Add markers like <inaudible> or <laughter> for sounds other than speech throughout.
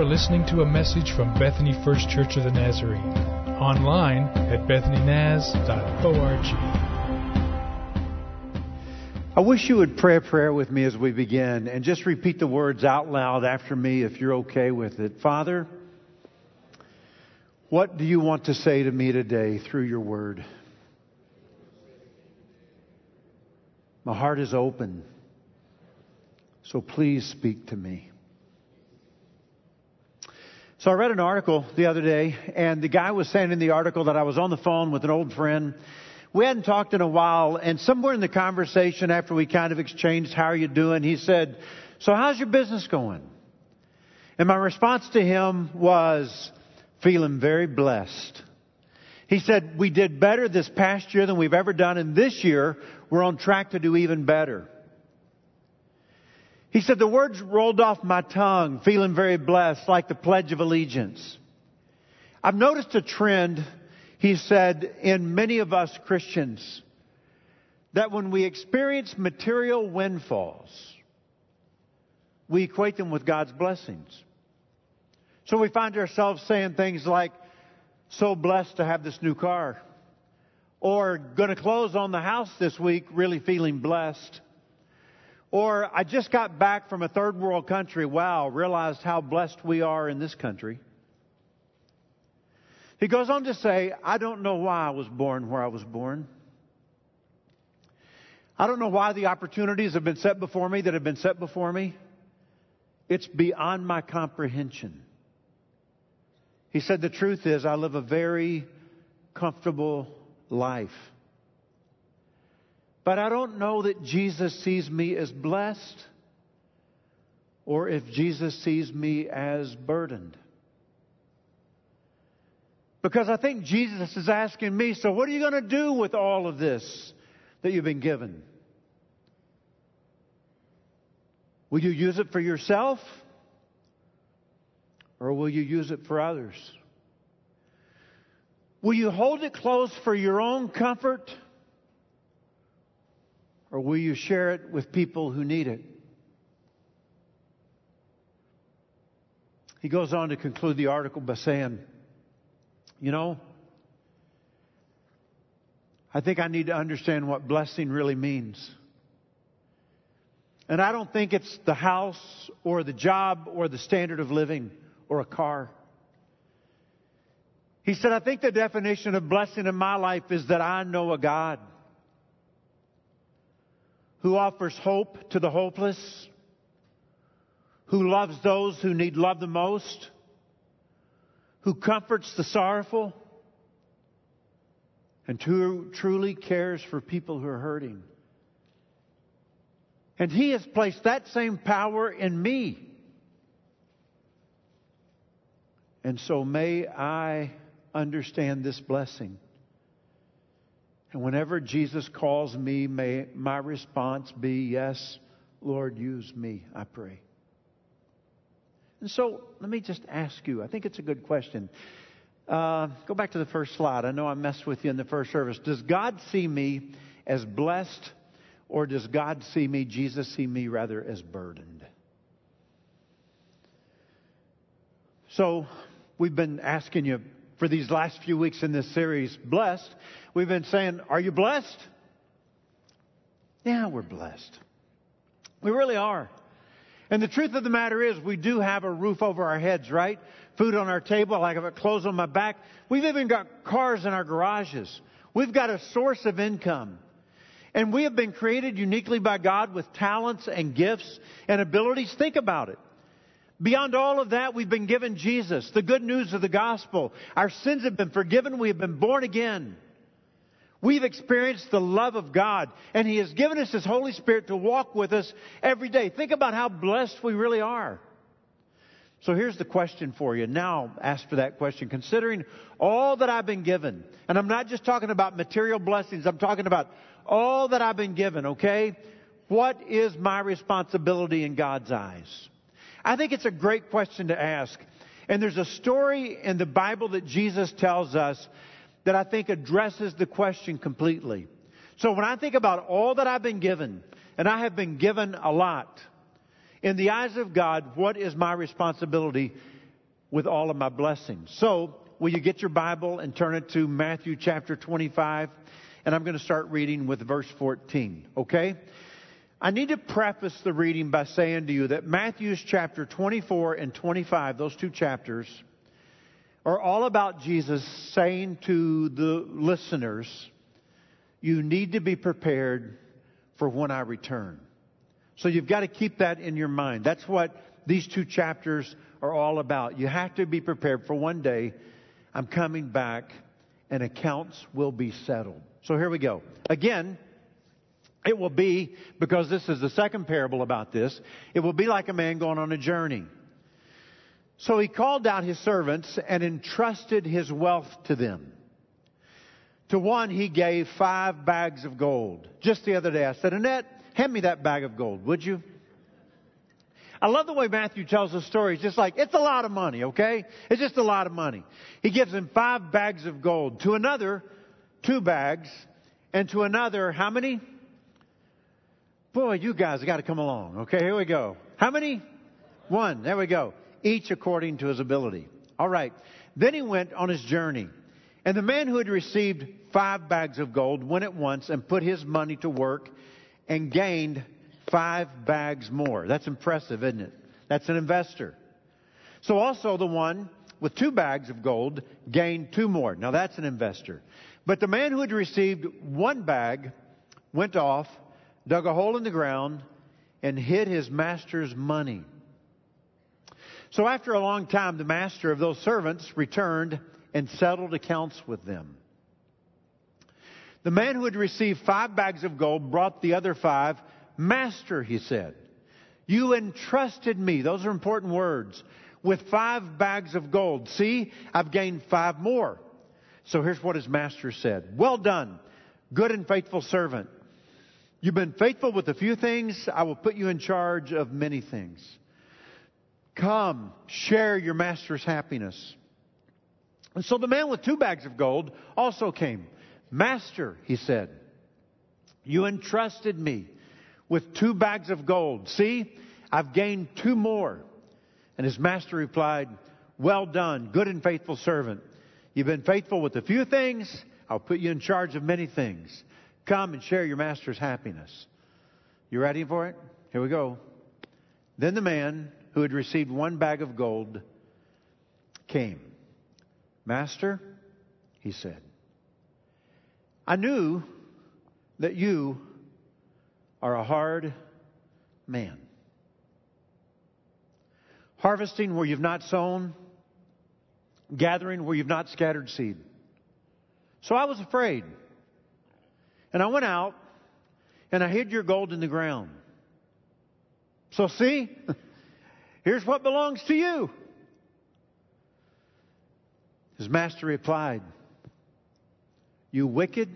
are listening to a message from Bethany First Church of the Nazarene. Online at bethanynaz.org. I wish you would pray a prayer with me as we begin and just repeat the words out loud after me if you're okay with it. Father, what do you want to say to me today through your word? My heart is open, so please speak to me. So I read an article the other day, and the guy was saying in the article that I was on the phone with an old friend. We hadn't talked in a while, and somewhere in the conversation after we kind of exchanged, how are you doing? He said, so how's your business going? And my response to him was, feeling very blessed. He said, we did better this past year than we've ever done, and this year we're on track to do even better. He said, the words rolled off my tongue, feeling very blessed, like the Pledge of Allegiance. I've noticed a trend, he said, in many of us Christians, that when we experience material windfalls, we equate them with God's blessings. So we find ourselves saying things like, so blessed to have this new car. Or gonna close on the house this week, really feeling blessed. Or I just got back from a third world country. Wow, realized how blessed we are in this country. He goes on to say, I don't know why I was born where I was born. I don't know why the opportunities have been set before me that have been set before me. It's beyond my comprehension. He said, the truth is I live a very comfortable life. But I don't know that Jesus sees me as blessed or if Jesus sees me as burdened. Because I think Jesus is asking me, so what are you going to do with all of this that you've been given? Will you use it for yourself? Or will you use it for others? Will you hold it close for your own comfort? Or will you share it with people who need it? He goes on to conclude the article by saying, You know, I think I need to understand what blessing really means. And I don't think it's the house or the job or the standard of living or a car. He said, I think the definition of blessing in my life is that I know a God who offers hope to the hopeless, who loves those who need love the most, who comforts the sorrowful, and who truly cares for people who are hurting. And He has placed that same power in me. And so may I understand this blessing. And whenever Jesus calls me, may my response be, Yes, Lord, use me, I pray. And so let me just ask you, I think it's a good question. Uh, go back to the first slide. I know I messed with you in the first service. Does God see me as blessed, or does God see me, Jesus see me rather as burdened? So we've been asking you for these last few weeks in this series, Blessed, we've been saying, Are you blessed? Yeah, we're blessed. We really are. And the truth of the matter is, we do have a roof over our heads, right? Food on our table, I have clothes on my back. We've even got cars in our garages. We've got a source of income. And we have been created uniquely by God with talents and gifts and abilities. Think about it. Beyond all of that, we've been given Jesus, the good news of the gospel. Our sins have been forgiven. We have been born again. We've experienced the love of God, and He has given us His Holy Spirit to walk with us every day. Think about how blessed we really are. So here's the question for you. Now, ask for that question. Considering all that I've been given, and I'm not just talking about material blessings, I'm talking about all that I've been given, okay? What is my responsibility in God's eyes? I think it's a great question to ask. And there's a story in the Bible that Jesus tells us that I think addresses the question completely. So when I think about all that I've been given, and I have been given a lot, in the eyes of God, what is my responsibility? with all of my blessings. So, will you get your Bible and turn it to Matthew chapter 25? And I'm going to start reading with verse 14, okay? I need to preface the reading by saying to you that Matthew's chapter 24 and 25, those two chapters, are all about Jesus saying to the listeners, You need to be prepared for when I return. So you've got to keep that in your mind. That's what these two chapters are all about. You have to be prepared for one day I'm coming back and accounts will be settled. So here we go. Again, it will be, because this is the second parable about this, it will be like a man going on a journey. So he called out his servants and entrusted his wealth to them. To one he gave five bags of gold. Just the other day I said, Annette, hand me that bag of gold, would you? I love the way Matthew tells the story. It's just like, it's a lot of money, okay? It's just a lot of money. He gives him five bags of gold. To another, two bags. And to another, how many? Boy, you guys got to come along. Okay, here we go. How many? One. There we go. Each according to his ability. All right. Then he went on his journey. And the man who had received five bags of gold went at once and put his money to work and gained five bags more. That's impressive, isn't it? That's an investor. So also the one with two bags of gold gained two more. Now that's an investor. But the man who had received one bag went off dug a hole in the ground, and hid his master's money. So after a long time, the master of those servants returned and settled accounts with them. The man who had received five bags of gold brought the other five. Master, he said, you entrusted me, those are important words, with five bags of gold. See, I've gained five more. So here's what his master said. Well done, good and faithful servant. You've been faithful with a few things. I will put you in charge of many things. Come, share your master's happiness. And so the man with two bags of gold also came. Master, he said, you entrusted me with two bags of gold. See, I've gained two more. And his master replied, Well done, good and faithful servant. You've been faithful with a few things. I'll put you in charge of many things. Come and share your master's happiness. You ready for it? Here we go. Then the man who had received one bag of gold came. Master, he said, I knew that you are a hard man. Harvesting where you've not sown, gathering where you've not scattered seed. So I was afraid. And I went out and I hid your gold in the ground. So see, <laughs> here's what belongs to you. His master replied, You wicked,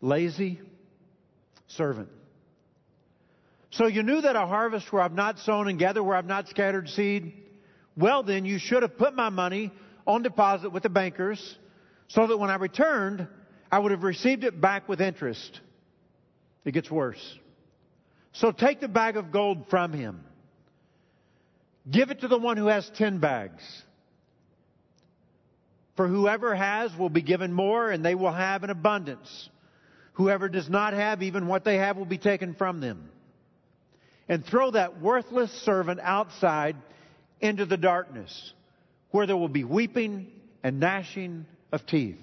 lazy servant. So you knew that I harvest where I've not sown and gather where I've not scattered seed? Well, then you should have put my money on deposit with the bankers so that when I returned, I would have received it back with interest. It gets worse. So take the bag of gold from him. Give it to the one who has ten bags. For whoever has will be given more, and they will have an abundance. Whoever does not have, even what they have will be taken from them. And throw that worthless servant outside into the darkness, where there will be weeping and gnashing of teeth.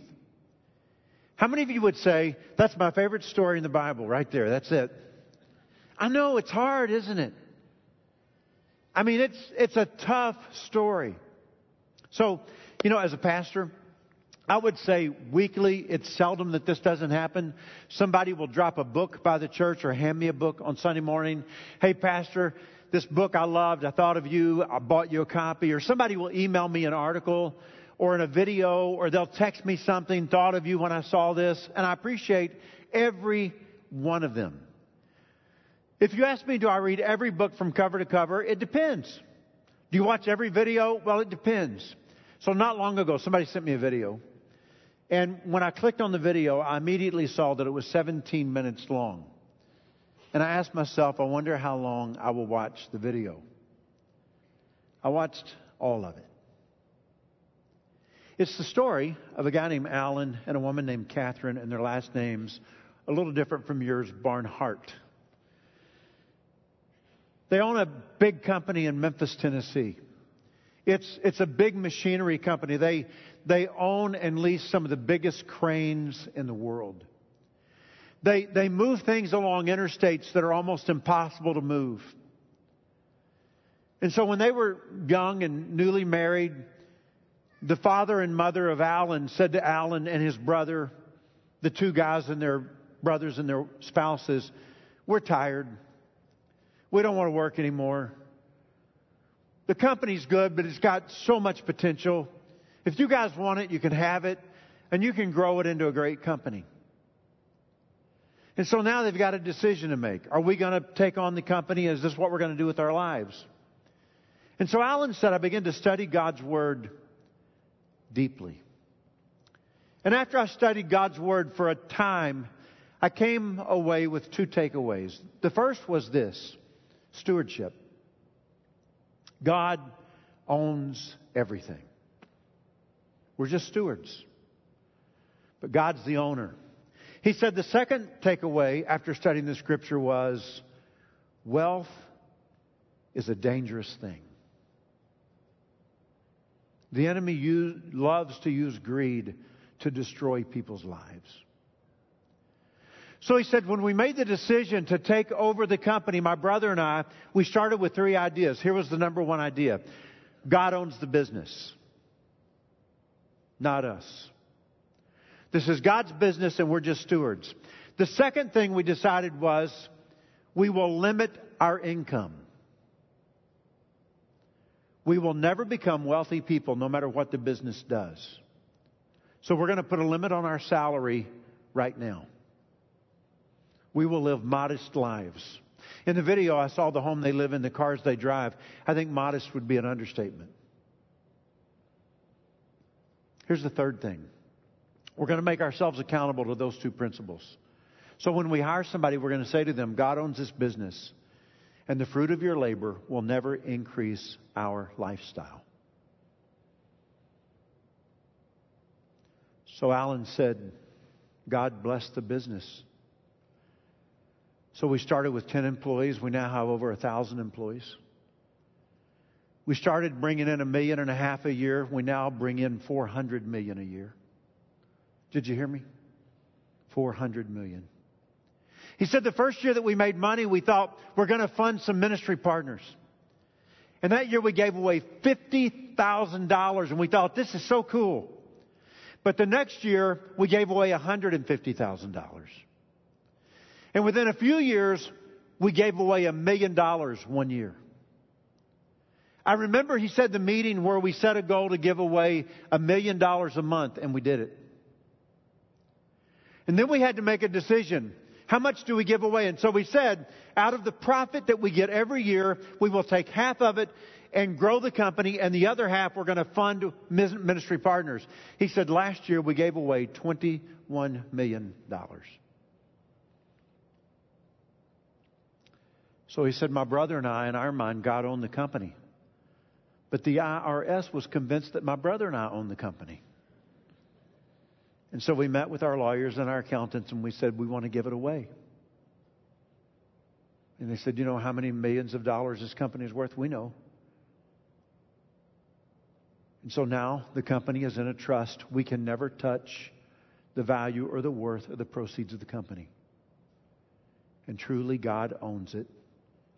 How many of you would say, that's my favorite story in the Bible right there? That's it. I know it's hard, isn't it? I mean, it's, it's a tough story. So, you know, as a pastor, I would say weekly, it's seldom that this doesn't happen. Somebody will drop a book by the church or hand me a book on Sunday morning. Hey, pastor, this book I loved. I thought of you. I bought you a copy. Or somebody will email me an article or in a video or they'll text me something, thought of you when I saw this, and I appreciate every one of them. If you ask me, do I read every book from cover to cover? It depends. Do you watch every video? Well, it depends. So not long ago, somebody sent me a video. And when I clicked on the video, I immediately saw that it was 17 minutes long. And I asked myself, I wonder how long I will watch the video. I watched all of it. It's the story of a guy named Alan and a woman named Catherine, and their last names a little different from yours, Barnhart. They own a big company in Memphis, Tennessee. It's, it's a big machinery company. They, they own and lease some of the biggest cranes in the world. They, they move things along interstates that are almost impossible to move. And so when they were young and newly married, the father and mother of Alan said to Alan and his brother, the two guys and their brothers and their spouses, We're tired. We don't want to work anymore. The company's good, but it's got so much potential. If you guys want it, you can have it, and you can grow it into a great company. And so now they've got a decision to make. Are we going to take on the company? Is this what we're going to do with our lives? And so Alan said, I began to study God's Word deeply. And after I studied God's Word for a time, I came away with two takeaways. The first was this stewardship. God owns everything. We're just stewards. But God's the owner. He said the second takeaway after studying the scripture was wealth is a dangerous thing. The enemy use, loves to use greed to destroy people's lives. So he said, when we made the decision to take over the company, my brother and I, we started with three ideas. Here was the number one idea God owns the business, not us. This is God's business and we're just stewards. The second thing we decided was we will limit our income. We will never become wealthy people no matter what the business does. So we're going to put a limit on our salary right now we will live modest lives. In the video, I saw the home they live in, the cars they drive. I think modest would be an understatement. Here's the third thing we're going to make ourselves accountable to those two principles. So when we hire somebody, we're going to say to them, God owns this business, and the fruit of your labor will never increase our lifestyle. So Alan said, God bless the business. So we started with 10 employees. We now have over a thousand employees. We started bringing in a million and a half a year. We now bring in 400 million a year. Did you hear me? 400 million. He said the first year that we made money, we thought we're going to fund some ministry partners. And that year we gave away $50,000 and we thought this is so cool. But the next year we gave away $150,000. And within a few years, we gave away a million dollars one year. I remember he said the meeting where we set a goal to give away a million dollars a month, and we did it. And then we had to make a decision. How much do we give away? And so we said, out of the profit that we get every year, we will take half of it and grow the company, and the other half we're going to fund ministry partners. He said last year we gave away $21 million. So he said, My brother and I, in our mind, God owned the company. But the IRS was convinced that my brother and I owned the company. And so we met with our lawyers and our accountants and we said, We want to give it away. And they said, You know how many millions of dollars this company is worth? We know. And so now the company is in a trust. We can never touch the value or the worth of the proceeds of the company. And truly, God owns it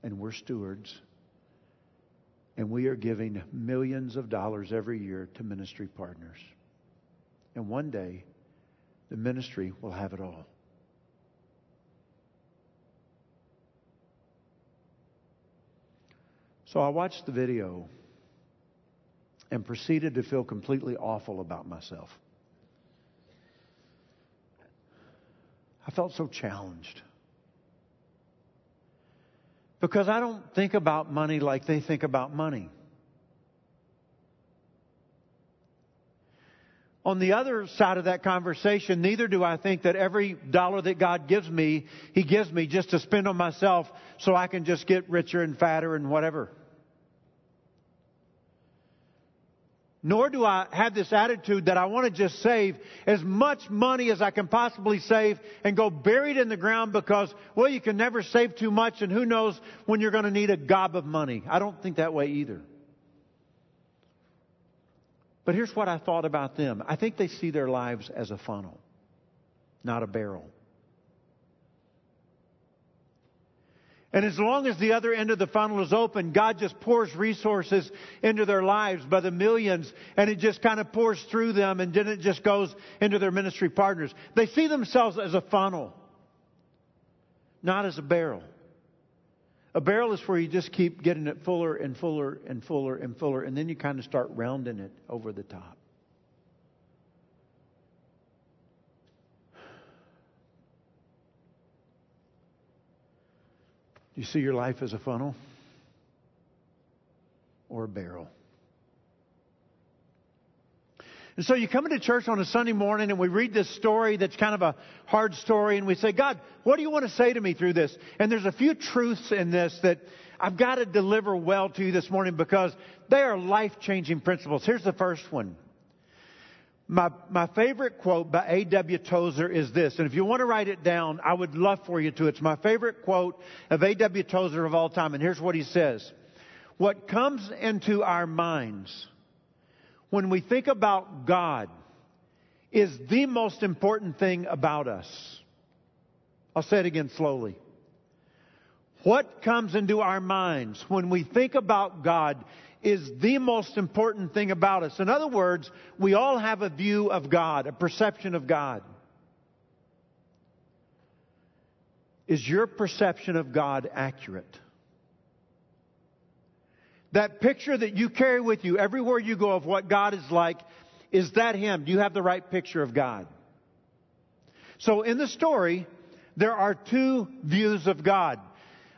and we're stewards. And we are giving millions of dollars every year to ministry partners. And one day, the ministry will have it all. So I watched the video and proceeded to feel completely awful about myself. I felt so challenged. Because I don't think about money like they think about money. On the other side of that conversation, neither do I think that every dollar that God gives me, He gives me just to spend on myself so I can just get richer and fatter and whatever. Nor do I have this attitude that I want to just save as much money as I can possibly save and go buried in the ground because, well, you can never save too much and who knows when you're going to need a gob of money. I don't think that way either. But here's what I thought about them. I think they see their lives as a funnel, not a barrel. And as long as the other end of the funnel is open, God just pours resources into their lives by the millions, and it just kind of pours through them, and then it just goes into their ministry partners. They see themselves as a funnel, not as a barrel. A barrel is where you just keep getting it fuller and fuller and fuller and fuller, and then you kind of start rounding it over the top. Do you see your life as a funnel or a barrel? And so you come into church on a Sunday morning and we read this story that's kind of a hard story and we say, God, what do you want to say to me through this? And there's a few truths in this that I've got to deliver well to you this morning because they are life changing principles. Here's the first one. My, my favorite quote by A.W. Tozer is this, and if you want to write it down, I would love for you to. It's my favorite quote of A.W. Tozer of all time, and here's what he says. What comes into our minds when we think about God is the most important thing about us. I'll say it again slowly. What comes into our minds when we think about God is the most important thing about us. In other words, we all have a view of God, a perception of God. Is your perception of God accurate? That picture that you carry with you everywhere you go of what God is like, is that Him? Do you have the right picture of God? So in the story, there are two views of God.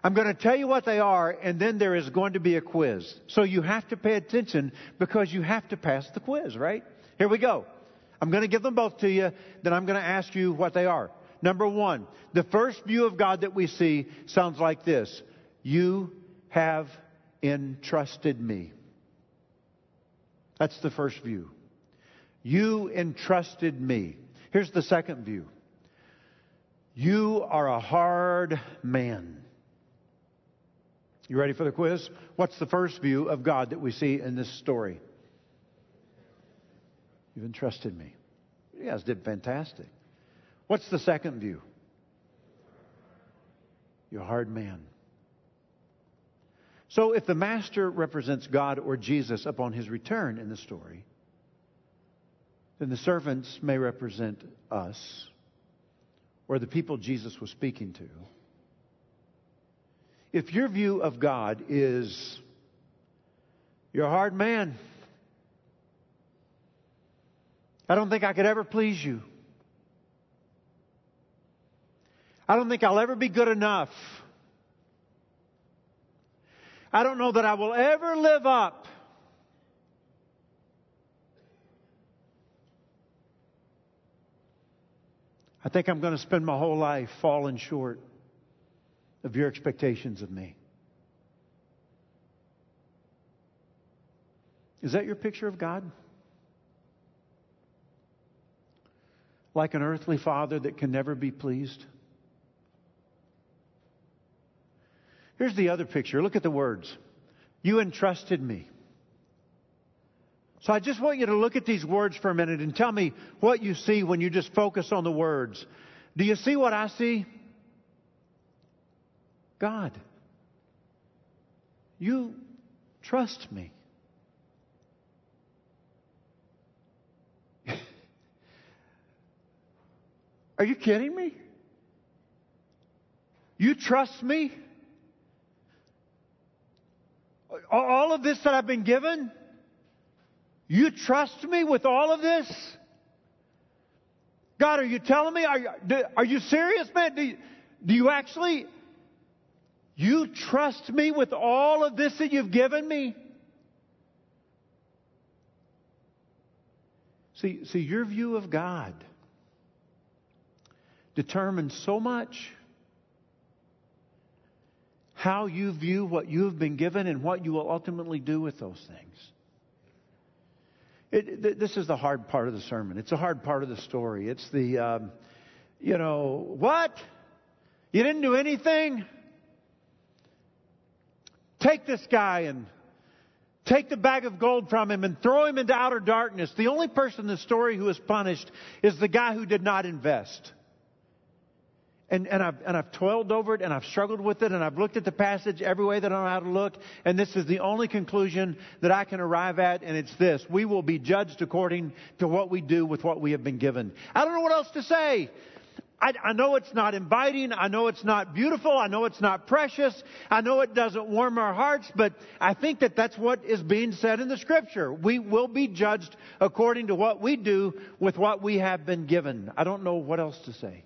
I'm going to tell you what they are, and then there is going to be a quiz. So you have to pay attention because you have to pass the quiz, right? Here we go. I'm going to give them both to you, then I'm going to ask you what they are. Number one, the first view of God that we see sounds like this You have entrusted me. That's the first view. You entrusted me. Here's the second view. You are a hard man. You ready for the quiz? What's the first view of God that we see in this story? You've entrusted me. You guys did fantastic. What's the second view? You're a hard man. So if the master represents God or Jesus upon his return in the story, then the servants may represent us or the people Jesus was speaking to. If your view of God is, you're a hard man, I don't think I could ever please you. I don't think I'll ever be good enough. I don't know that I will ever live up. I think I'm going to spend my whole life falling short of your expectations of me. Is that your picture of God? Like an earthly father that can never be pleased? Here's the other picture. Look at the words. You entrusted me. So I just want you to look at these words for a minute and tell me what you see when you just focus on the words. Do you see what I see? God, you trust me. <laughs> Are you kidding me? You trust me? All of this that I've been given? You trust me with all of this? God, are you telling me? Are you, are you serious, man? Do you, do you actually you trust me with all of this that you've given me? See, see, your view of God determines so much how you view what you have been given and what you will ultimately do with those things. It, th- this is the hard part of the sermon. It's a hard part of the story. It's the, um, you know, what? You didn't do anything? Take this guy and take the bag of gold from him and throw him into outer darkness. The only person in the story who is punished is the guy who did not invest. And, and, I've, and I've toiled over it and I've struggled with it and I've looked at the passage every way that I know how to look. And this is the only conclusion that I can arrive at and it's this. We will be judged according to what we do with what we have been given. I don't know what else to say. I, I know it's not inviting. I know it's not beautiful. I know it's not precious. I know it doesn't warm our hearts, but I think that that's what is being said in the scripture. We will be judged according to what we do with what we have been given. I don't know what else to say.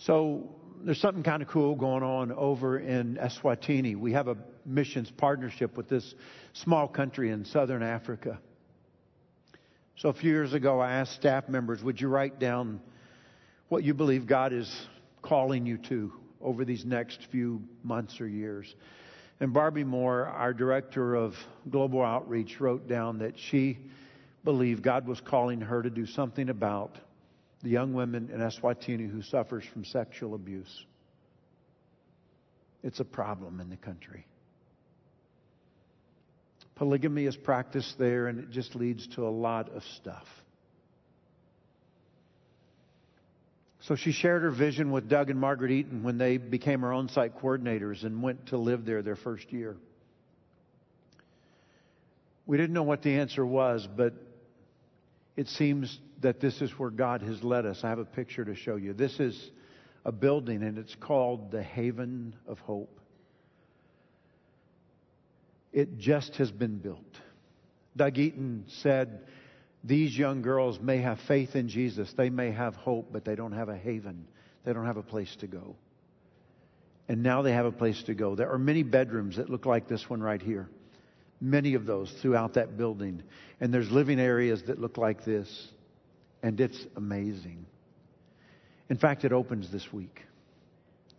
So there's something kind of cool going on over in Eswatini. We have a missions partnership with this small country in southern Africa. So a few years ago, I asked staff members, would you write down what you believe God is calling you to over these next few months or years? And Barbie Moore, our director of global outreach, wrote down that she believed God was calling her to do something about the young women in Eswatini who suffers from sexual abuse. It's a problem in the country. Polygamy is practiced there, and it just leads to a lot of stuff. So she shared her vision with Doug and Margaret Eaton when they became her on site coordinators and went to live there their first year. We didn't know what the answer was, but it seems that this is where God has led us. I have a picture to show you. This is a building, and it's called the Haven of Hope. It just has been built. Doug Eaton said, These young girls may have faith in Jesus, they may have hope, but they don't have a haven, they don't have a place to go. And now they have a place to go. There are many bedrooms that look like this one right here many of those throughout that building. And there's living areas that look like this. And it's amazing. In fact, it opens this week.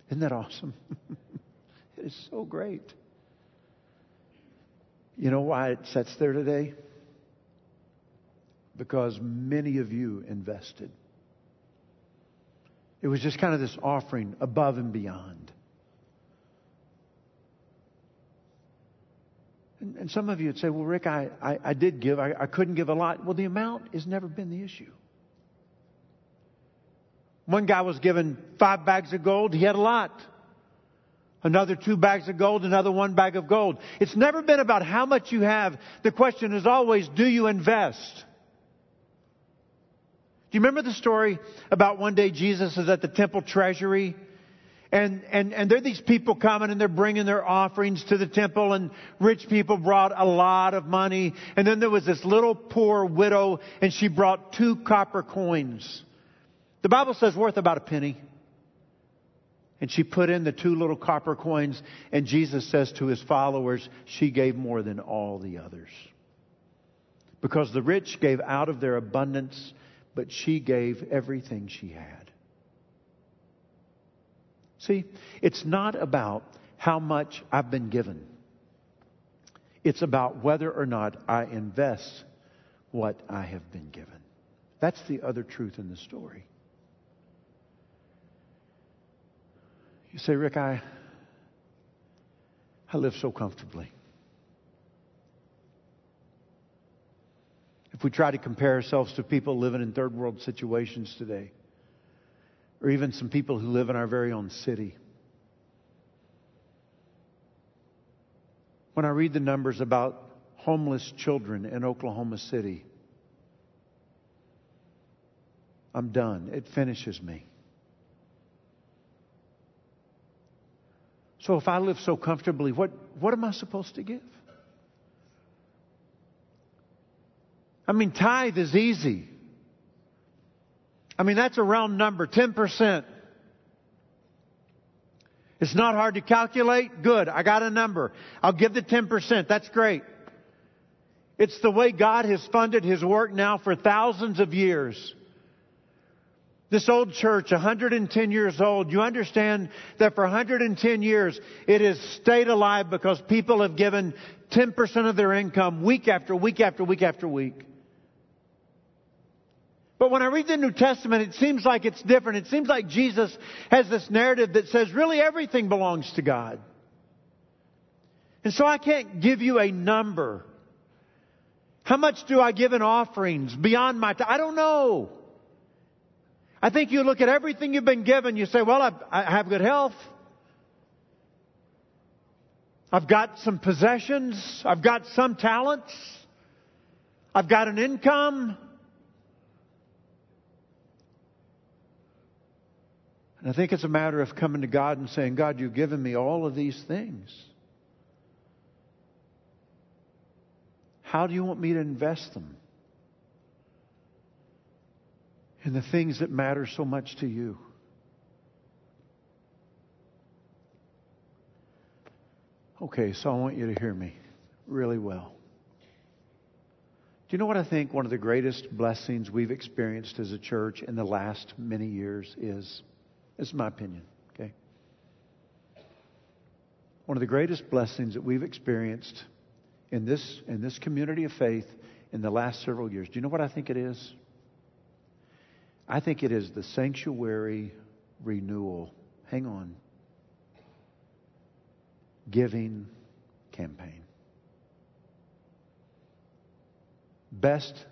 Isn't that awesome? <laughs> it is so great. You know why it sits there today? Because many of you invested. It was just kind of this offering above and beyond. And, and some of you would say, well, Rick, I, I, I did give. I, I couldn't give a lot. Well, the amount has never been the issue. One guy was given five bags of gold. He had a lot. Another two bags of gold, another one bag of gold. It's never been about how much you have. The question is always, do you invest? Do you remember the story about one day Jesus is at the temple treasury and, and, and there are these people coming and they're bringing their offerings to the temple and rich people brought a lot of money. And then there was this little poor widow and she brought two copper coins. The Bible says worth about a penny. And she put in the two little copper coins and Jesus says to his followers, she gave more than all the others. Because the rich gave out of their abundance, but she gave everything she had. See, it's not about how much I've been given. It's about whether or not I invest what I have been given. That's the other truth in the story. You say, Rick, I, I live so comfortably. If we try to compare ourselves to people living in third world situations today, or even some people who live in our very own city. When I read the numbers about homeless children in Oklahoma City, I'm done. It finishes me. So if I live so comfortably, what, what am I supposed to give? I mean, tithe is easy. I mean, that's a round number, 10%. It's not hard to calculate. Good. I got a number. I'll give the 10%. That's great. It's the way God has funded His work now for thousands of years. This old church, 110 years old, you understand that for 110 years it has stayed alive because people have given 10% of their income week after week after week after week. But when I read the New Testament, it seems like it's different. It seems like Jesus has this narrative that says really everything belongs to God. And so I can't give you a number. How much do I give in offerings beyond my time? I don't know. I think you look at everything you've been given, you say, well, I've, I have good health. I've got some possessions. I've got some talents. I've got an income. And I think it's a matter of coming to God and saying, God, you've given me all of these things. How do you want me to invest them? in the things that matter so much to you. Okay, so I want you to hear me really well. Do you know what I think one of the greatest blessings we've experienced as a church in the last many years is? This is my opinion, okay? One of the greatest blessings that we've experienced in this, in this community of faith in the last several years. Do you know what I think it is? I think it is the sanctuary renewal. Hang on. Giving campaign. Best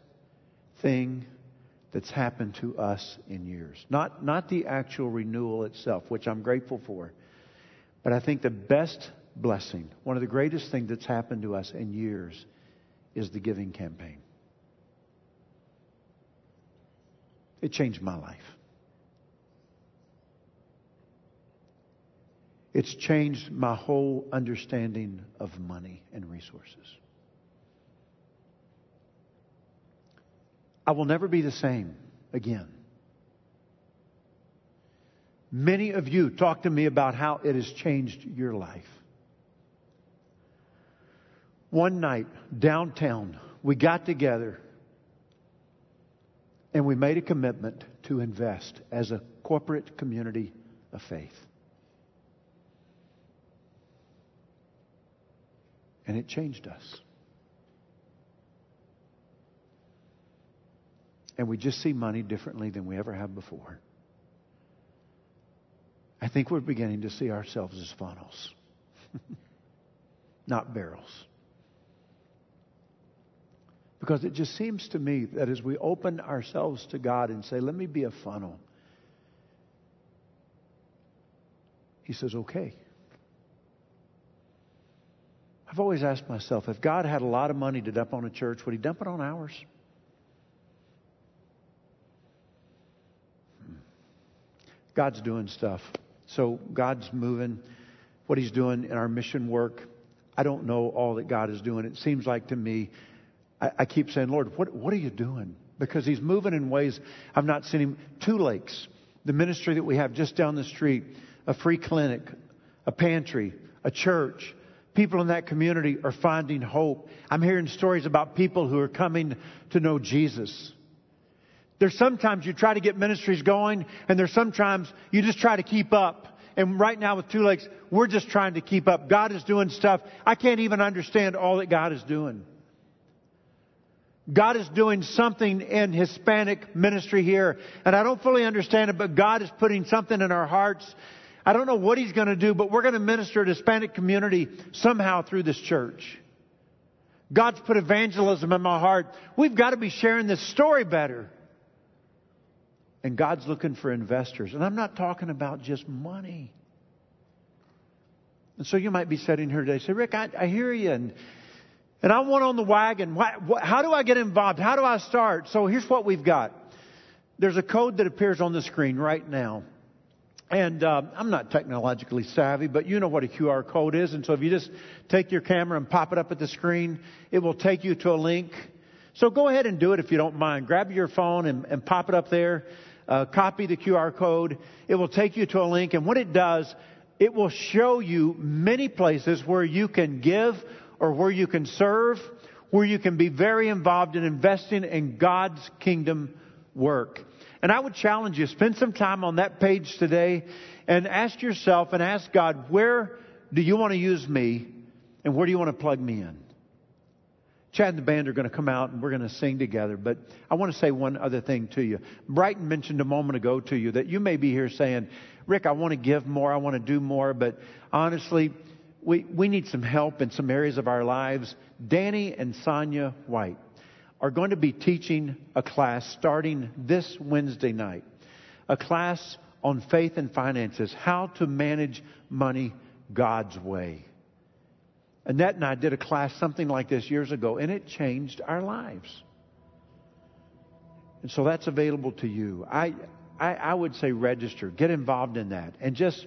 thing that's happened to us in years. Not, not the actual renewal itself, which I'm grateful for, but I think the best blessing, one of the greatest things that's happened to us in years, is the giving campaign. It changed my life. It's changed my whole understanding of money and resources. I will never be the same again. Many of you talk to me about how it has changed your life. One night downtown, we got together and we made a commitment to invest as a corporate community of faith. And it changed us. And we just see money differently than we ever have before. I think we're beginning to see ourselves as funnels, <laughs> not barrels. Because it just seems to me that as we open ourselves to God and say, let me be a funnel, He says, okay. I've always asked myself, if God had a lot of money to dump on a church, would He dump it on ours? God's doing stuff. So God's moving. What He's doing in our mission work, I don't know all that God is doing. It seems like to me I, I keep saying, Lord, what, what are you doing? Because He's moving in ways I've not seen Him. Two Lakes, the ministry that we have just down the street, a free clinic, a pantry, a church. People in that community are finding hope. I'm hearing stories about people who are coming to know Jesus. There's sometimes you try to get ministries going, and there's sometimes you just try to keep up. And right now with Two Lakes, we're just trying to keep up. God is doing stuff. I can't even understand all that God is doing. God is doing something in Hispanic ministry here, and I don't fully understand it, but God is putting something in our hearts. I don't know what He's going to do, but we're going to minister to Hispanic community somehow through this church. God's put evangelism in my heart. We've got to be sharing this story better. And God's looking for investors. And I'm not talking about just money. And so you might be sitting here today say, Rick, I, I hear you, and and I want on the wagon. What, what, how do I get involved? How do I start? So here's what we've got. There's a code that appears on the screen right now. And uh, I'm not technologically savvy, but you know what a QR code is. And so if you just take your camera and pop it up at the screen, it will take you to a link. So go ahead and do it if you don't mind. Grab your phone and, and pop it up there. Uh, copy the QR code. It will take you to a link. And what it does, it will show you many places where you can give or where you can serve, where you can be very involved in investing in God's kingdom work. And I would challenge you, spend some time on that page today and ask yourself and ask God, where do you want to use me and where do you want to plug me in? Chad and the band are going to come out and we're going to sing together. But I want to say one other thing to you. Brighton mentioned a moment ago to you that you may be here saying, Rick, I want to give more, I want to do more, but honestly, we, we need some help in some areas of our lives. Danny and Sonia White are going to be teaching a class starting this Wednesday night. A class on faith and finances, how to manage money God's way. Annette and I did a class something like this years ago, and it changed our lives. And so that's available to you. I, I, I would say register, get involved in that, and just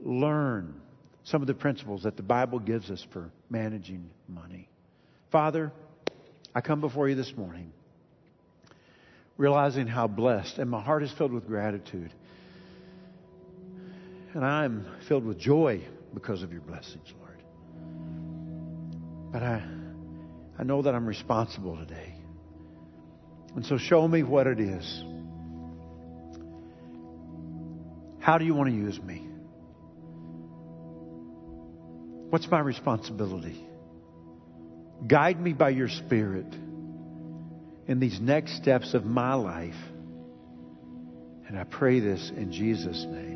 learn some of the principles that the Bible gives us for managing money. Father, I come before you this morning realizing how blessed, and my heart is filled with gratitude. And I'm filled with joy because of your blessings, Lord. But I, I know that I'm responsible today. And so show me what it is. How do you want to use me? What's my responsibility? Guide me by your Spirit in these next steps of my life. And I pray this in Jesus' name.